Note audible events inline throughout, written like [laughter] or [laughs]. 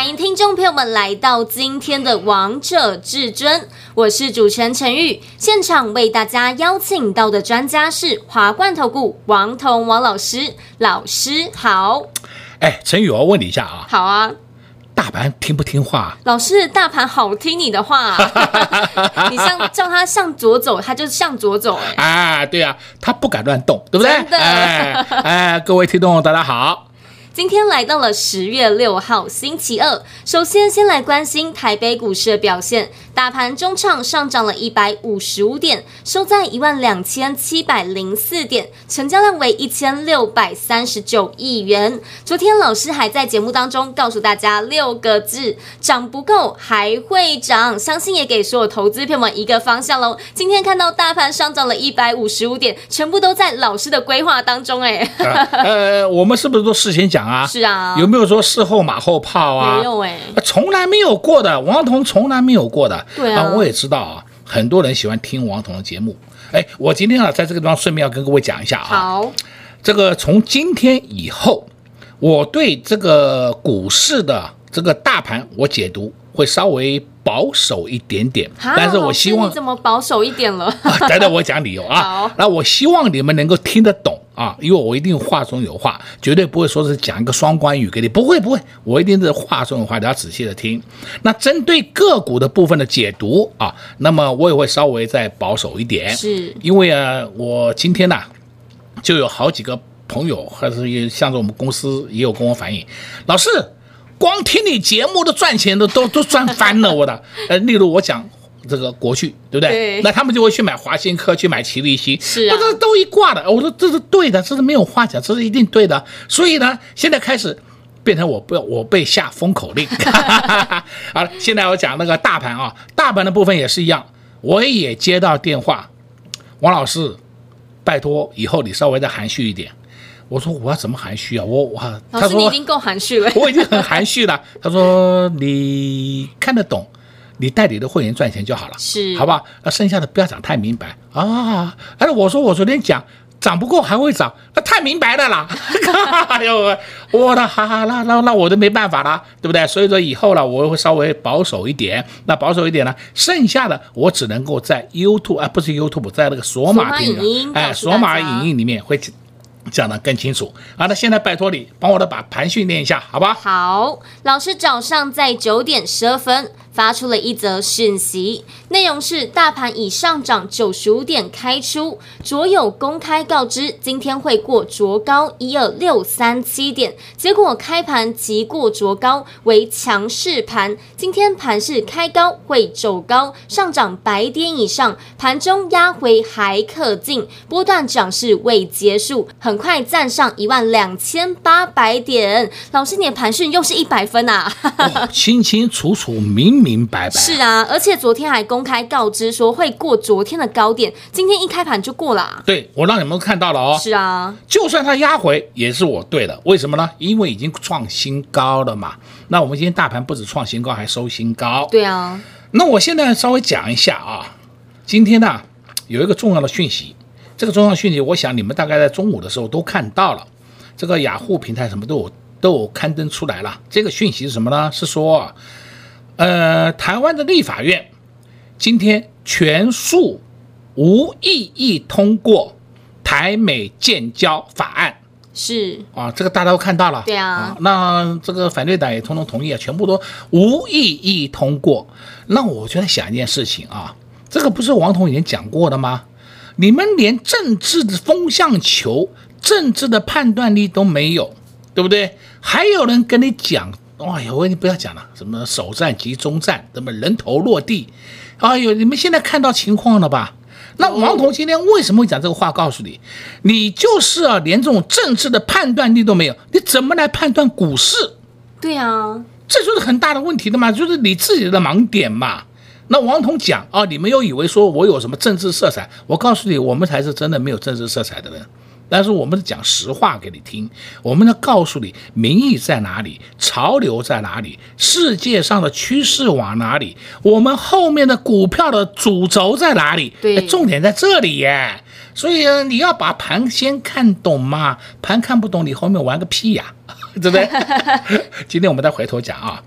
欢迎听众朋友们来到今天的《王者至尊》，我是主持人陈玉。现场为大家邀请到的专家是华冠投顾王彤王老师，老师好。哎，陈宇，我要问你一下啊。好啊。大盘听不听话？老师，大盘好听你的话啊。[laughs] 你像叫他向左走，他就向左走。哎，啊，对啊，他不敢乱动，对不对？真的。哎，哎，各位听众，大家好。今天来到了十月六号星期二，首先先来关心台北股市的表现。大盘中场上涨了一百五十五点，收在一万两千七百零四点，成交量为一千六百三十九亿元。昨天老师还在节目当中告诉大家六个字：涨不够还会涨，相信也给所有投资朋友们一个方向喽。今天看到大盘上涨了一百五十五点，全部都在老师的规划当中。哎，[laughs] 呃，我们是不是都事先讲啊？是啊。有没有说事后马后炮啊？没有哎，从来没有过的，王彤从来没有过的。对啊，我也知道啊，很多人喜欢听王彤的节目。哎，我今天啊，在这个地方顺便要跟各位讲一下啊。好，这个从今天以后，我对这个股市的这个大盘，我解读会稍微保守一点点。但是我希望你怎么保守一点了？啊，等等，我讲理由啊。[laughs] 好，那我希望你们能够听得懂。啊，因为我一定话中有话，绝对不会说是讲一个双关语给你，不会不会，我一定是话中有话，你要仔细的听。那针对个股的部分的解读啊，那么我也会稍微再保守一点，是因为啊，我今天呢、啊、就有好几个朋友，还是也像是我们公司也有跟我反映，老师，光听你节目的赚钱的都都赚翻了我的，呃，例如我讲。这个国巨对不对？对，那他们就会去买华新科，去买奇力新，是啊，这都一挂的。我说这是对的，这是没有话讲，这是一定对的。所以呢，现在开始变成我不要我被下封口令。[laughs] 好了，现在我讲那个大盘啊，大盘的部分也是一样，我也接到电话，王老师，拜托以后你稍微再含蓄一点。我说我要怎么含蓄啊？我我他说你已经够含蓄了，我已经很含蓄了。他说你看得懂。你带你的会员赚钱就好了，是，好吧？那剩下的不要讲太明白啊！哎，我说我昨天讲涨不够还会涨，那太明白了啦！[laughs] 哎呦，我的哈哈，那那那我都没办法了，对不对？所以说以后呢，我会稍微保守一点。那保守一点呢，剩下的我只能够在 YouTube 啊，不是 YouTube，在那个索马影音，哎，索马影音里面会。讲得更清楚。啊，那现在拜托你帮我的把盘训练一下，好吧？好，老师早上在九点十二分发出了一则讯息，内容是大盘已上涨九十五点开出，昨有公开告知今天会过卓高一二六三七点，结果开盘即过卓高为强势盘，今天盘势开高会走高，上涨百点以上，盘中压回还可进，波段涨势未结束，很快站上一万两千八百点。老师，你的盘讯又是一百分啊！[laughs] 哦，清清楚楚，明白白。是啊，而且昨天还公开告知说会过昨天的高点，今天一开盘就过了。对，我让你们看到了哦。是啊，就算它压回，也是我对的。为什么呢？因为已经创新高了嘛。那我们今天大盘不止创新高，还收新高。对啊。那我现在稍微讲一下啊，今天呢有一个重要的讯息。这个重要讯息，我想你们大概在中午的时候都看到了，这个雅虎平台什么都有都有刊登出来了。这个讯息是什么呢？是说，呃，台湾的立法院今天全数无异议通过台美建交法案。是啊，这个大家都看到了。对啊，啊，那这个反对党也通通同意啊，全部都无异议通过。那我就在想一件事情啊，这个不是王彤已经讲过的吗？你们连政治的风向球、政治的判断力都没有，对不对？还有人跟你讲，哎呦，你不要讲了，什么首战即中战，什么人头落地，哎呦，你们现在看到情况了吧？那王彤今天为什么会讲这个话？告诉你，你就是啊，连这种政治的判断力都没有，你怎么来判断股市？对啊，这就是很大的问题的嘛，就是你自己的盲点嘛。那王彤讲啊，你们又以为说我有什么政治色彩？我告诉你，我们才是真的没有政治色彩的人。但是我们是讲实话给你听，我们要告诉你民意在哪里，潮流在哪里，世界上的趋势往哪里，我们后面的股票的主轴在哪里？对，重点在这里耶。所以你要把盘先看懂嘛，盘看不懂，你后面玩个屁呀，[laughs] 对不对？[laughs] 今天我们再回头讲啊。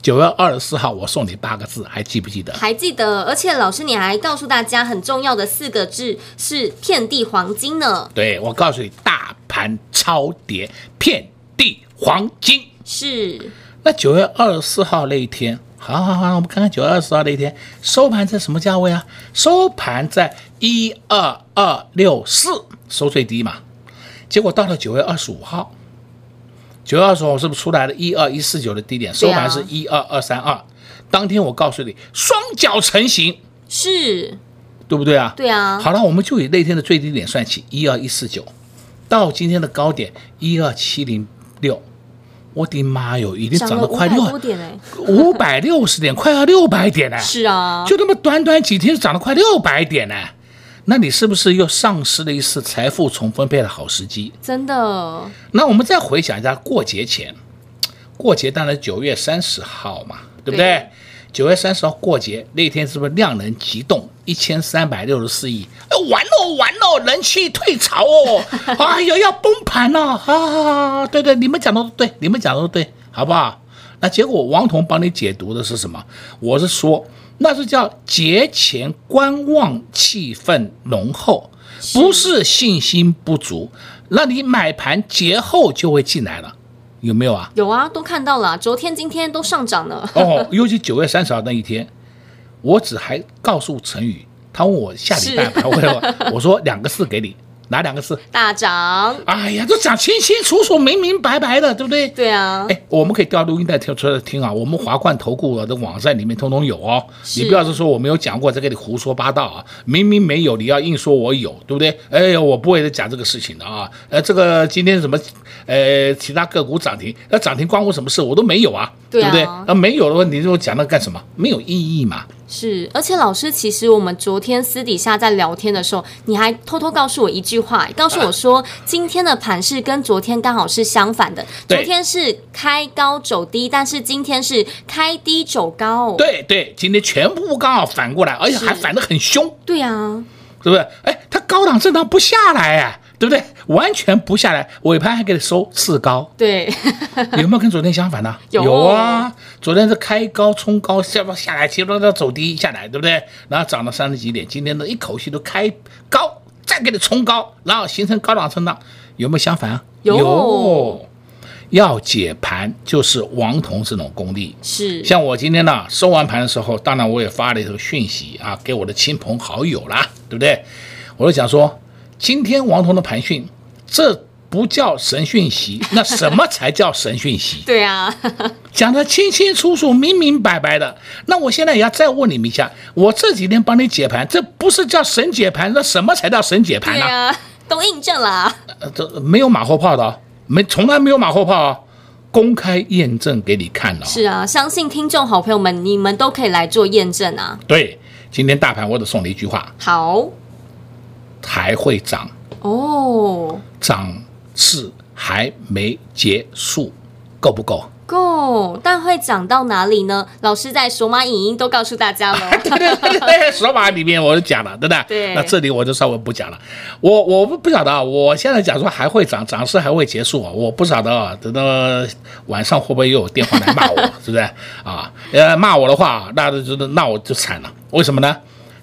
九月二十四号，我送你八个字，还记不记得？还记得，而且老师你还告诉大家很重要的四个字是“遍地黄金”呢。对，我告诉你，大盘超跌，遍地黄金。是。那九月二十四号那一天，好好好，我们看看九月二十四号那一天收盘在什么价位啊？收盘在一二二六四，收最低嘛。结果到了九月二十五号。九月二十号是不是出来了一二一四九的低点？收盘是一二二三二。当天我告诉你，双脚成型，是，对不对啊？对啊。好了，我们就以那天的最低点算起，一二一四九，到今天的高点一二七零六，我的妈哟，已经涨了快六百点哎，五百六十点，快要六百点了。是啊，就那么短短几天，涨了快六百点呢。那你是不是又丧失了一次财富重分配的好时机？真的。那我们再回想一下过节前，过节当然九月三十号嘛，对不对？九月三十号过节那天是不是量能急动一千三百六十四亿？哎，完喽完喽，人气退潮哦！[laughs] 哎呀，要崩盘了啊！对对，你们讲的都对，你们讲的都对，好不好？那结果王彤帮你解读的是什么？我是说。那是叫节前观望气氛浓厚，不是信心不足。那你买盘节后就会进来了，有没有啊？有啊，都看到了，昨天、今天都上涨了。哦，尤其九月三十号那一天，我只还告诉陈宇，他问我下礼拜还会不，我说两个字给你。哪两个字？大涨！哎呀，都讲清清楚楚、明明白白的，对不对？对啊。哎，我们可以调录音带听出来听啊。我们华冠投顾的网站里面通通有哦。你不要是说我没有讲过，在这里胡说八道啊！明明没有，你要硬说我有，对不对？哎呀，我不会再讲这个事情的啊。呃，这个今天什么？呃，其他个股涨停，那涨停关我什么事？我都没有啊，对，啊对不对？那没有的问题，就讲那干什么？没有意义嘛。是，而且老师，其实我们昨天私底下在聊天的时候，你还偷偷告诉我一句话，告诉我说，啊、今天的盘是跟昨天刚好是相反的。昨天是开高走低，但是今天是开低走高。对对，今天全部刚好反过来，而且还反得很凶。对啊，是不是？哎，它高档震荡不下来啊。对不对？完全不下来，尾盘还给你收次高。对，[laughs] 有没有跟昨天相反呢？[laughs] 有，有啊，昨天是开高冲高，下不下来，接着要走低下来，对不对？然后涨了三十几点，今天呢一口气都开高，再给你冲高，然后形成高档震荡，有没有相反啊？有，有。要解盘就是王彤这种功力。是，像我今天呢收完盘的时候，当然我也发了一个讯息啊，给我的亲朋好友啦，对不对？我就想说。今天王彤的盘讯，这不叫神讯息，[laughs] 那什么才叫神讯息？对啊，[laughs] 讲得清清楚楚、明明白白的。那我现在也要再问你们一下，我这几天帮你解盘，这不是叫神解盘，那什么才叫神解盘呢？都印证了。呃，这没有马后炮的，没从来没有马后炮啊，公开验证给你看了。是啊，相信听众好朋友们，你们都可以来做验证啊。对，今天大盘我只送你一句话。好。还会涨哦，涨势还没结束，够不够？够，但会涨到哪里呢？老师在索马影音都告诉大家了。[laughs] 对对对对，索马里面我就讲了，对不对？对。那这里我就稍微不讲了。我我不不晓得啊，我现在讲说还会涨，涨势还会结束啊，我不晓得啊。等到晚上会不会又有电话来骂我，[laughs] 是不是啊？呃，骂我的话，那就那我就惨了。为什么呢？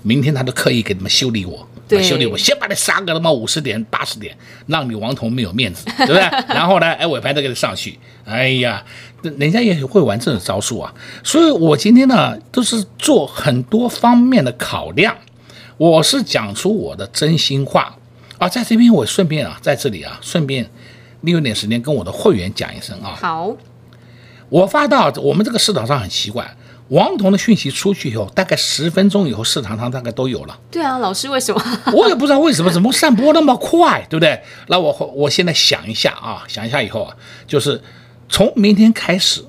明天他就刻意给你们修理我。对，兄弟，我先把你杀个他妈五十点、八十点，让你王彤没有面子，[laughs] 对不对？然后呢，哎，尾盘再给你上去，哎呀，人家也会玩这种招数啊。所以我今天呢，都是做很多方面的考量，我是讲出我的真心话啊。在这边，我顺便啊，在这里啊，顺便利用点时间跟我的会员讲一声啊。好，我发到我们这个市场上很奇怪。王彤的讯息出去以后，大概十分钟以后，市场上大概都有了。对啊，老师为什么？[laughs] 我也不知道为什么，怎么散播那么快，对不对？那我我现在想一下啊，想一下以后啊，就是从明天开始，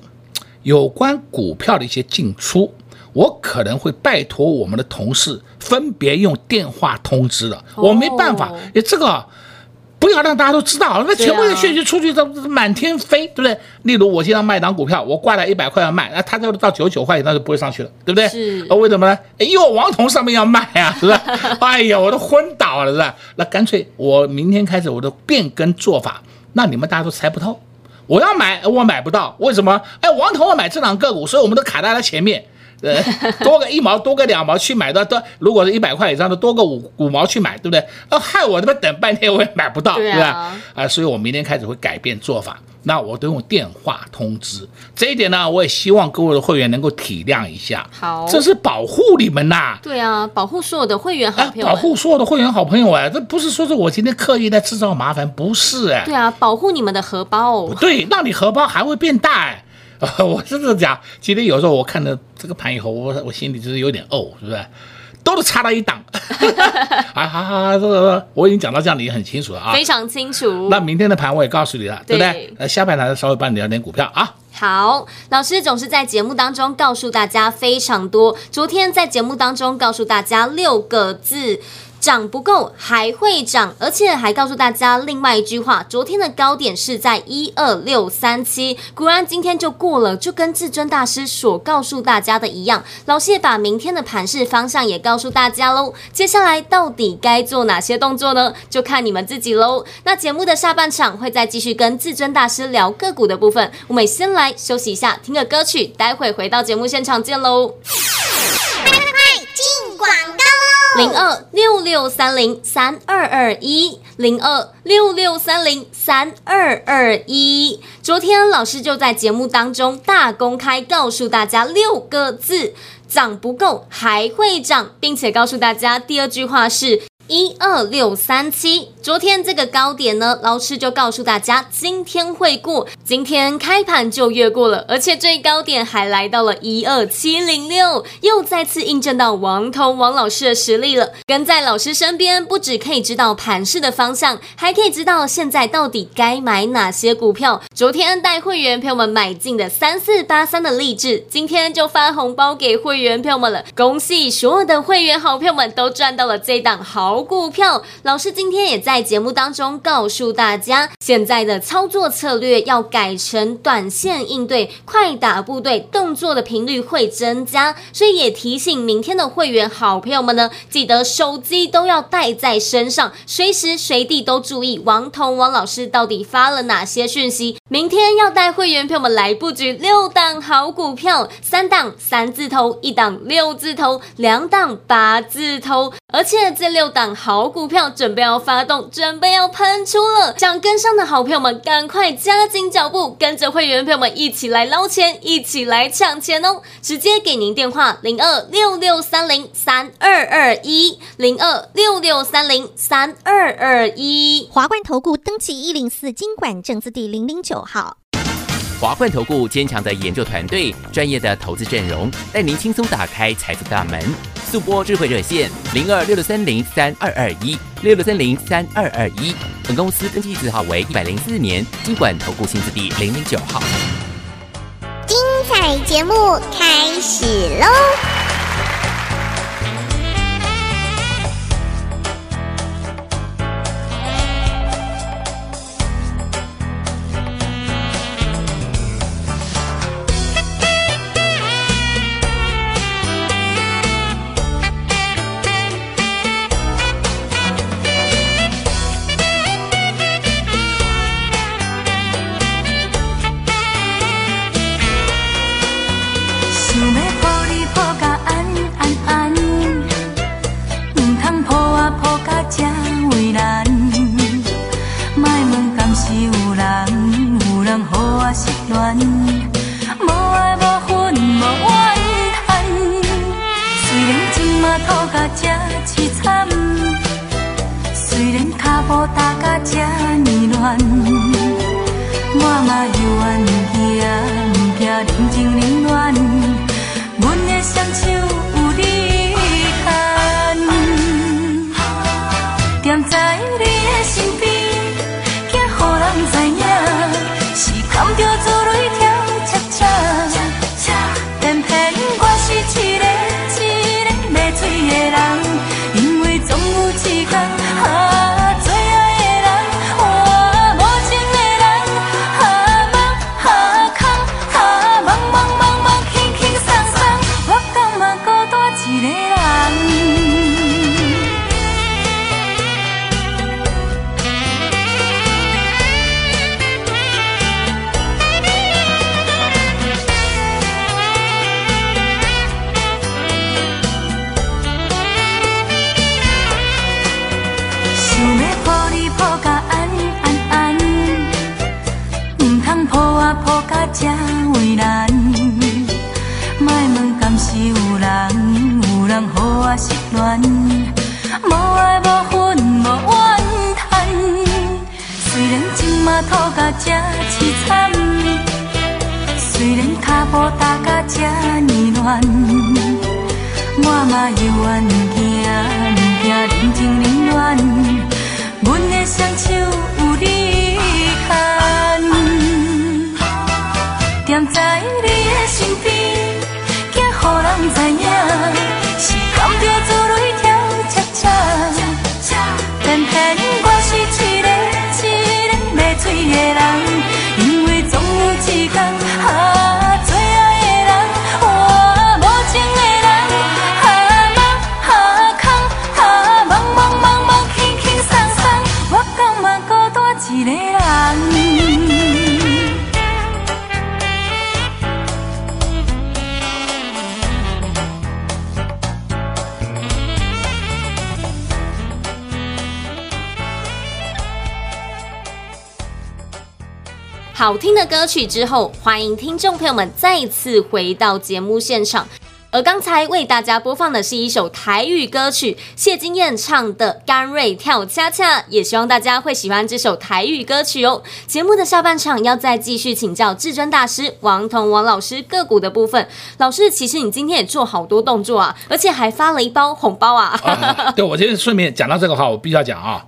有关股票的一些进出，我可能会拜托我们的同事分别用电话通知的。我没办法，哎，这个。不要让大家都知道，那全部的讯息出去都满天飞，对不对？例如我现在卖档股票，我挂在一百块要卖，那他就到九十九块，那就不会上去了，对不对？是。为什么呢？因为王彤上面要卖啊，[laughs] 是不是？哎呀，我都昏倒了，是吧？那干脆我明天开始我都变更做法，那你们大家都猜不透。我要买，我买不到，为什么？哎，王彤要买这档个股，所以我们都卡在他前面。呃，[laughs] 多个一毛，多个两毛去买的，多如果是一百块以上的，多个五五毛去买，对不对？啊，害我他妈等半天我也买不到，对，啊、对吧？啊，所以我明天开始会改变做法，那我都用电话通知。这一点呢，我也希望各位的会员能够体谅一下。好，这是保护你们呐。对啊，保护所有的会员好朋友，保护所有的会员好朋友哎，这不是说是我今天刻意在制造麻烦，不是哎。对啊，保护你们的荷包。对，让你荷包还会变大哎。[laughs] 我是这么讲，今天有时候我看了这个盘以后，我我心里就是有点哦，是不是？都是差了一档。[laughs] 啊，好好好，这个我已经讲到这样，你很清楚了啊，非常清楚。那明天的盘我也告诉你了，对，对不对？那下半场稍微帮你聊点股票啊。好，老师总是在节目当中告诉大家非常多。昨天在节目当中告诉大家六个字。涨不够还会涨，而且还告诉大家另外一句话：昨天的高点是在一二六三七，果然今天就过了，就跟至尊大师所告诉大家的一样。老师也把明天的盘势方向也告诉大家喽。接下来到底该做哪些动作呢？就看你们自己喽。那节目的下半场会再继续跟至尊大师聊个股的部分，我们先来休息一下，听个歌曲，待会回到节目现场见喽。快快快进广告。零二六六三零三二二一，零二六六三零三二二一。昨天老师就在节目当中大公开告诉大家六个字：涨不够还会涨，并且告诉大家第二句话是。一二六三七，昨天这个高点呢，老师就告诉大家，今天会过，今天开盘就越过了，而且最高点还来到了一二七零六，又再次印证到王彤王老师的实力了。跟在老师身边，不只可以知道盘势的方向，还可以知道现在到底该买哪些股票。昨天带会员朋友们买进的三四八三的励志，今天就发红包给会员朋友们了，恭喜所有的会员好朋友们都赚到了这档好。股票老师今天也在节目当中告诉大家，现在的操作策略要改成短线应对，快打部队，动作的频率会增加，所以也提醒明天的会员好朋友们呢，记得手机都要带在身上，随时随地都注意王彤王老师到底发了哪些讯息。明天要带会员朋友们来布局六档好股票，三档三字头，一档六字头，两档八字头，而且这六档。好股票准备要发动，准备要喷出了！想跟上的好朋友们，赶快加紧脚步，跟着会员朋友们一起来捞钱，一起来抢钱哦！直接给您电话：零二六六三零三二二一，零二六六三零三二二一。华冠投顾登记一零四经管证字第零零九号。华冠投顾坚强的研究团队，专业的投资阵容，带您轻松打开财富大门。速播智慧热线零二六六三零三二二一六六三零三二二一。本公司登记字号为一百零四年经管投顾新字第零零九号。精彩节目开始喽！我失恋，无爱无恨无怨叹。虽然今嘛吐甲这凄惨，虽然脚步踏甲这呢乱。我嘛犹原毋惊，毋惊人情冷暖，阮的双手有你牵，踮在你的身边，惊予人知影，好听的歌曲之后，欢迎听众朋友们再次回到节目现场。而刚才为大家播放的是一首台语歌曲，谢金燕唱的《甘瑞跳恰恰》，也希望大家会喜欢这首台语歌曲哦。节目的下半场要再继续请教至尊大师王彤王老师个股的部分。老师，其实你今天也做好多动作啊，而且还发了一包红包啊。啊 [laughs] 对，我今天顺便讲到这个话，我必须要讲啊。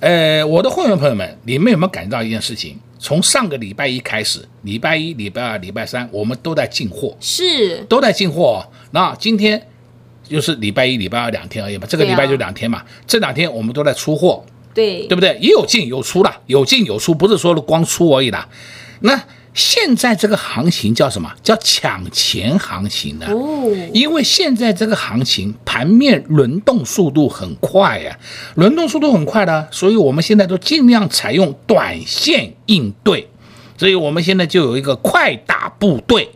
呃，我的会员朋友们，你们有没有感觉到一件事情？从上个礼拜一开始，礼拜一、礼拜二、礼拜三，我们都在进货，是都在进货哦。那今天就是礼拜一、礼拜二两天而已嘛，这个礼拜就两天嘛，啊、这两天我们都在出货，对对不对？也有进有出的，有进有出，不是说光出而已的。那现在这个行情叫什么？叫抢钱行情呢？哦，因为现在这个行情盘面轮动速度很快呀、啊，轮动速度很快的，所以我们现在都尽量采用短线应对，所以我们现在就有一个快打部队，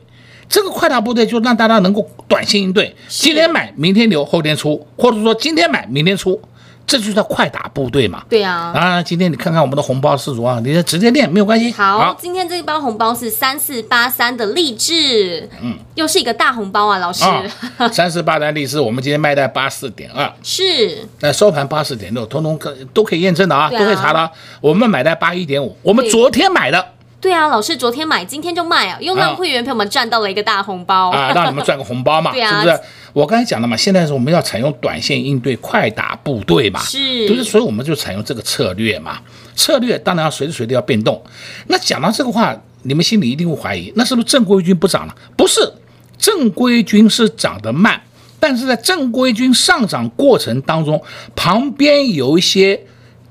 这个快打部队就让大家能够短线应对，今天买明天留后天出，或者说今天买明天出。这就叫快打部队嘛。对啊。啊，今天你看看我们的红包是如啊，你直接练没有关系。好，好今天这一包红包是三四八三的励志，嗯，又是一个大红包啊，老师。三四八三励志，我们今天卖在八四点二，是。那收盘八四点六，通通可都可以验证的啊，啊都可以查的。我们买在八一点五，我们昨天买的。对啊，老师昨天买，今天就卖啊，又让会员朋友们赚到了一个大红包啊，让你们赚个红包嘛，[laughs] 对啊、是不是？我刚才讲了嘛，现在是我们要采用短线应对，快打部队嘛，是，就是所以我们就采用这个策略嘛。策略当然要随时随地要变动。那讲到这个话，你们心里一定会怀疑，那是不是正规军不涨了？不是，正规军是涨得慢，但是在正规军上涨过程当中，旁边有一些。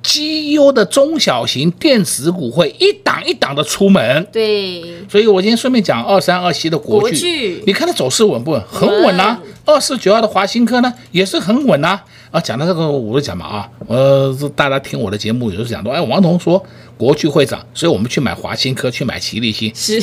绩优的中小型电子股会一档一档的出门，对，所以我今天顺便讲二三二七的国巨，你看它走势稳不稳？很稳啊。二四九二的华新科呢，也是很稳啊。啊，讲到这个我就讲嘛啊，呃，大家听我的节目有时候讲到，哎，王彤说国巨会涨，所以我们去买华新科，去买吉利新，是，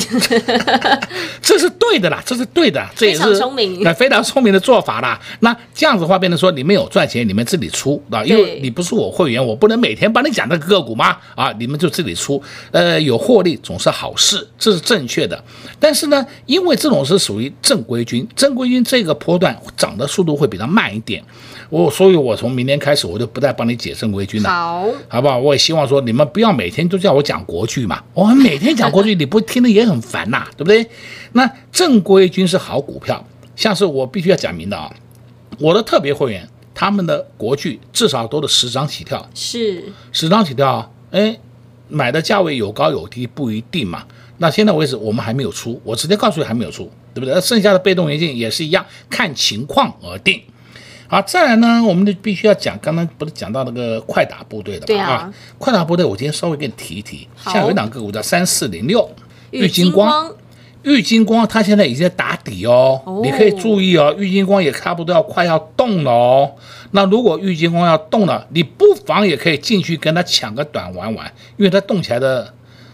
[laughs] 这是对的啦，这是对的，这也是非常聪明，那非常聪明的做法啦。那这样子的话，变成说你们有赚钱，你们自己出啊，因为你不是我会员，我不能每天帮你讲这个个股嘛啊，你们就自己出，呃，有获利总是好事，这是正确的。但是呢，因为这种是属于正规军，正规军这个波段涨的速度会比较慢一点。我所以，我从明天开始，我就不再帮你解正规军了，好，好不好？我也希望说，你们不要每天都叫我讲国剧嘛，我们每天讲国剧，[laughs] 你不听的也很烦呐、啊，对不对？那正规军是好股票，像是我必须要讲明的啊，我的特别会员，他们的国剧至少都是十张起跳，是十张起跳，哎，买的价位有高有低不一定嘛。那现在为止我们还没有出，我直接告诉你还没有出，对不对？那剩下的被动元件也是一样，看情况而定。好，再来呢，我们就必须要讲，刚刚不是讲到那个快打部队的嘛？对啊，快打部队，我今天稍微给你提一提。像有一档个股叫三四零六，玉金光，玉金光，它现在已经在打底哦，哦你可以注意哦，玉金光也差不多要快要动了哦。那如果玉金光要动了，你不妨也可以进去跟它抢个短玩玩，因为它动起来的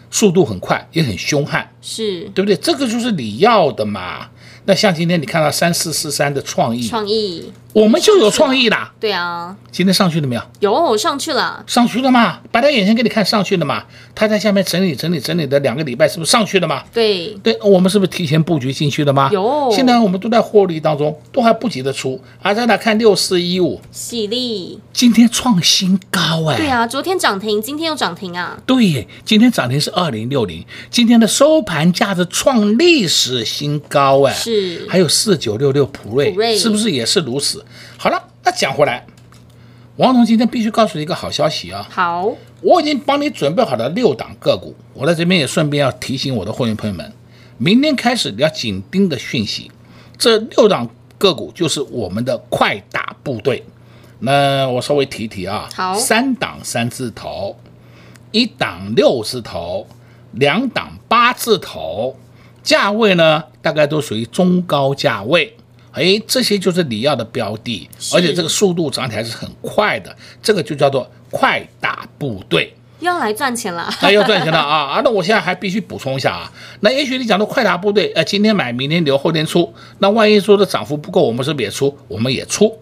速度很快，也很凶悍，是对不对？这个就是你要的嘛。那像今天你看到三四四三的创意，创意，我们就有创意的。对啊，今天上去了没有？有上去了，上去了嘛，摆在眼前给你看上去了嘛。他在下面整理整理整理的两个礼拜，是不是上去了嘛？对，对，我们是不是提前布局进去的吗？有现在我们都在获利当中，都还不急着出。啊，再来看六四一五，喜力，今天创新高哎。对啊，昨天涨停，今天又涨停啊。对，今天涨停是二零六零，今天的收盘价是创历史新高哎。是还有四九六六普瑞，普瑞是不是也是如此？好了，那讲回来，王总今天必须告诉你一个好消息啊！好，我已经帮你准备好了六档个股，我在这边也顺便要提醒我的会员朋友们，明天开始你要紧盯的讯息，这六档个股就是我们的快打部队。那我稍微提提啊，好三档三字头，一档六字头，两档八字头，价位呢大概都属于中高价位。哎，这些就是你要的标的，而且这个速度涨起来是很快的，这个就叫做快打部队。又要来赚钱了。那要赚钱了啊 [laughs] 啊！那我现在还必须补充一下啊，那也许你讲的快打部队，呃，今天买，明天留，后天出，那万一说的涨幅不够，我们是不是也出？我们也出。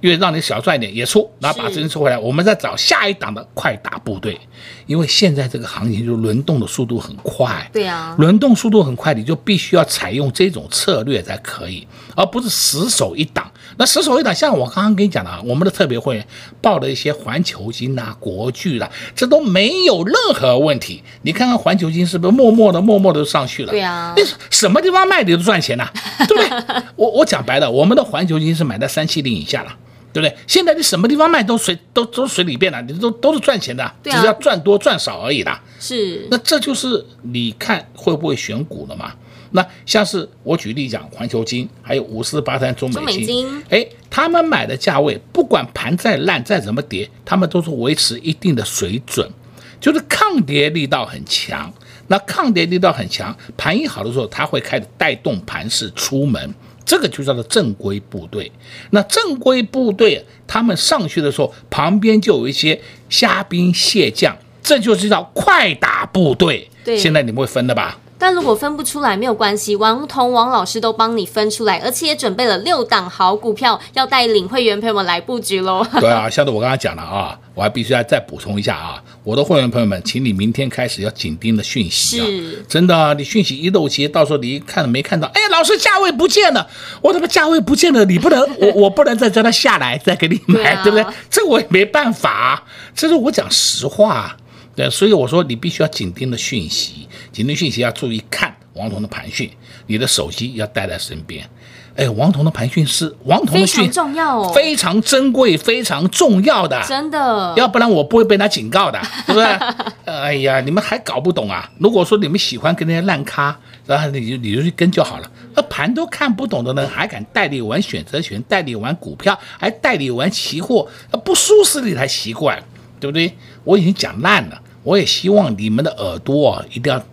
因为让你小赚一点也出，然后把资金收回来，我们再找下一档的快打部队。因为现在这个行情就轮动的速度很快，对啊，轮动速度很快，你就必须要采用这种策略才可以，而不是死守一档。那死守一档，像我刚刚跟你讲的啊，我们的特别会员报的一些环球金啊、国巨啦，这都没有任何问题。你看看环球金是不是默默的、默默的上去了？对啊，那什么地方卖你都赚钱呐、啊，对不对？我我讲白了，我们的环球金是买在三七零以下了。对不对？现在你什么地方卖都随都都随里便了，你都都是赚钱的，只是要赚多赚少而已的。是，那这就是你看会不会选股了嘛？那像是我举例讲，环球金还有五四八三中美金，中美金，哎，他们买的价位，不管盘再烂再怎么跌，他们都是维持一定的水准，就是抗跌力道很强。那抗跌力道很强，盘一好的时候，它会开始带动盘势出门。这个就叫做正规部队。那正规部队他们上去的时候，旁边就有一些虾兵蟹将，这就是叫快打部队。对，现在你们会分了吧？但如果分不出来没有关系，王彤王老师都帮你分出来，而且也准备了六档好股票，要带领会员朋友们来布局喽。[laughs] 对啊，像是我刚刚讲了啊，我还必须要再补充一下啊，我的会员朋友们，请你明天开始要紧盯的讯息啊，是真的，你讯息一漏接，到时候你一看没看到，哎呀，老师价位不见了，我怎么价位不见了？你不能，[laughs] 我我不能再叫他下来再给你买，对，啊、对不对？这我也没办法，这是我讲实话。对，所以我说你必须要紧盯的讯息，紧盯讯息要注意看王彤的盘讯，你的手机要带在身边。哎，王彤的盘讯是王彤的讯，非常重要哦，非常珍贵，非常重要的，真的，要不然我不会被他警告的，对不对？[laughs] 哎呀，你们还搞不懂啊？如果说你们喜欢跟那些烂咖，然后你就你就去跟就好了。那盘都看不懂的人，还敢带你玩选择权，带你玩股票，还带你玩期货，不舒适你才奇怪，对不对？我已经讲烂了。我也希望你们的耳朵啊，一定要 [laughs]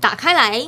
打开来，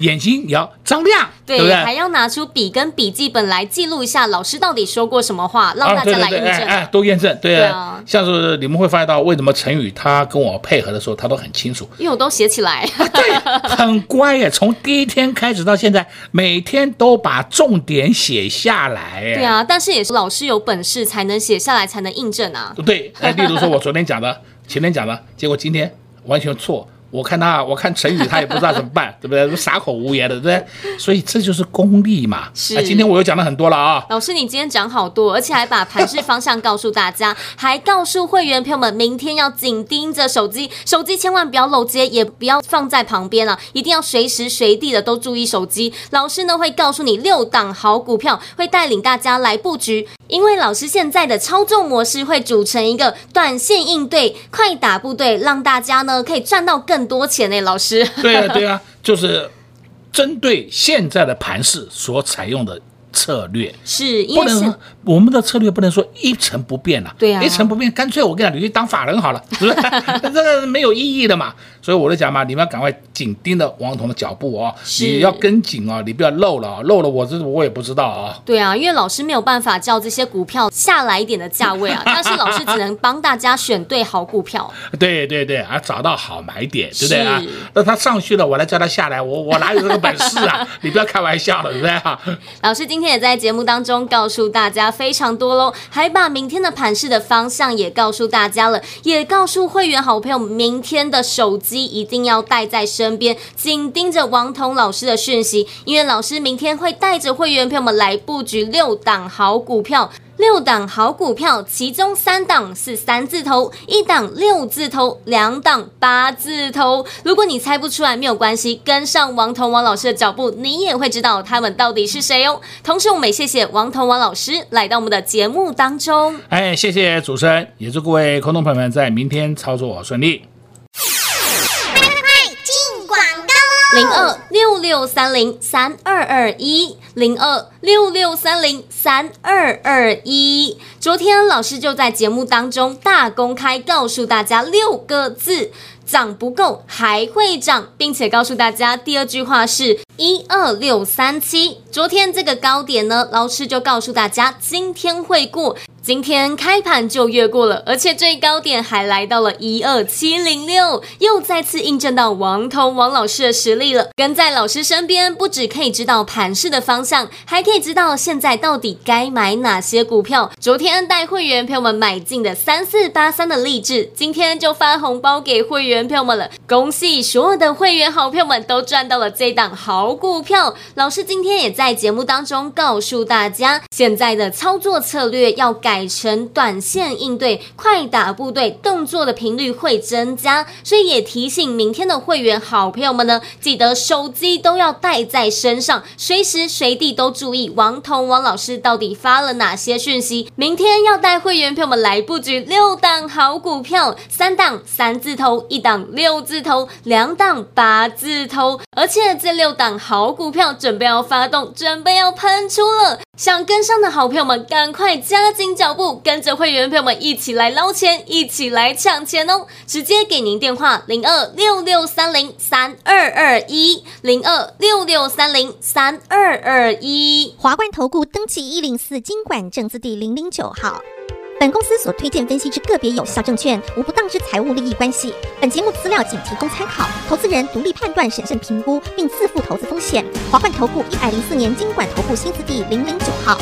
眼睛也要张亮，对，对不对？还要拿出笔跟笔记本来记录一下老师到底说过什么话，让大家来验证。对对对哎，哎，都验证，对，对啊。像是你们会发现到，为什么陈宇他跟我配合的时候，他都很清楚，因为我都写起来，对，很乖耶。[laughs] 从第一天开始到现在，每天都把重点写下来。对啊，但是也是老师有本事才能写下来，才能印证啊。对，哎，例如说我昨天讲的。前面讲了，结果今天完全错。我看他，我看陈宇，他也不知道怎么办，[laughs] 对不对？傻口无言的，对不对？所以这就是功力嘛。是。啊、今天我又讲了很多了啊。老师，你今天讲好多，而且还把盘势方向告诉大家，还告诉会员朋友们，明天要紧盯着手机，手机千万不要漏接，也不要放在旁边了，一定要随时随地的都注意手机。老师呢会告诉你六档好股票，会带领大家来布局。因为老师现在的操作模式会组成一个短线应对、快打部队，让大家呢可以赚到更多钱呢。老师，对啊，对啊，就是针对现在的盘势所采用的策略。是，因为是不能我们的策略不能说一成不变了、对啊一成不变，干脆我跟你讲，你去当法人好了，是不是？[laughs] 这个没有意义的嘛。所以我就讲嘛，你们要赶快紧盯着王彤的脚步哦，是你要跟紧哦，你不要漏了、哦，漏了我这我也不知道啊、哦。对啊，因为老师没有办法叫这些股票下来一点的价位啊，[laughs] 但是老师只能帮大家选对好股票。对对对啊，找到好买点，对不对啊？那他上去了，我来叫他下来，我我哪有这个本事啊？[laughs] 你不要开玩笑了，对不对啊？老师今天也在节目当中告诉大家非常多喽，还把明天的盘市的方向也告诉大家了，也告诉会员好朋友，明天的手机一定要带在身边，紧盯着王彤老师的讯息，因为老师明天会带着会员朋友们来布局六档好股票。六档好股票，其中三档是三字头，一档六字头，两档八字头。如果你猜不出来，没有关系，跟上王彤王老师的脚步，你也会知道他们到底是谁哦。同时，我们也谢谢王彤王老师来到我们的节目当中。哎，谢谢主持人，也祝各位观众朋友们在明天操作顺利。零二六六三零三二二一，零二六六三零三二二一。昨天老师就在节目当中大公开告诉大家六个字：涨不够还会涨，并且告诉大家第二句话是一二六三七。昨天这个高点呢，老师就告诉大家今天会过。今天开盘就越过了，而且最高点还来到了一二七零六，又再次印证到王彤王老师的实力了。跟在老师身边，不只可以知道盘势的方向，还可以知道现在到底该买哪些股票。昨天带会员朋友们买进的三四八三的励志，今天就发红包给会员朋友们了。恭喜所有的会员好朋友们都赚到了这档好股票。老师今天也在节目当中告诉大家，现在的操作策略要改。改成短线应对，快打部队，动作的频率会增加，所以也提醒明天的会员好朋友们呢，记得手机都要带在身上，随时随地都注意王彤王老师到底发了哪些讯息。明天要带会员朋友们来布局六档好股票，三档三字头，一档六字头，两档八字头，而且这六档好股票准备要发动，准备要喷出了。想跟上的好朋友们，赶快加紧脚步，跟着会员朋友们一起来捞钱，一起来抢钱哦！直接给您电话零二六六三零三二二一零二六六三零三二二一。华冠投顾登记一零四金管证字第零零九号。本公司所推荐分析之个别有效证券，无不当之财务利益关系。本节目资料仅提供参考，投资人独立判断、审慎评估，并自负投资风险。华冠投顾一百零四年金管投顾新字第零零九号。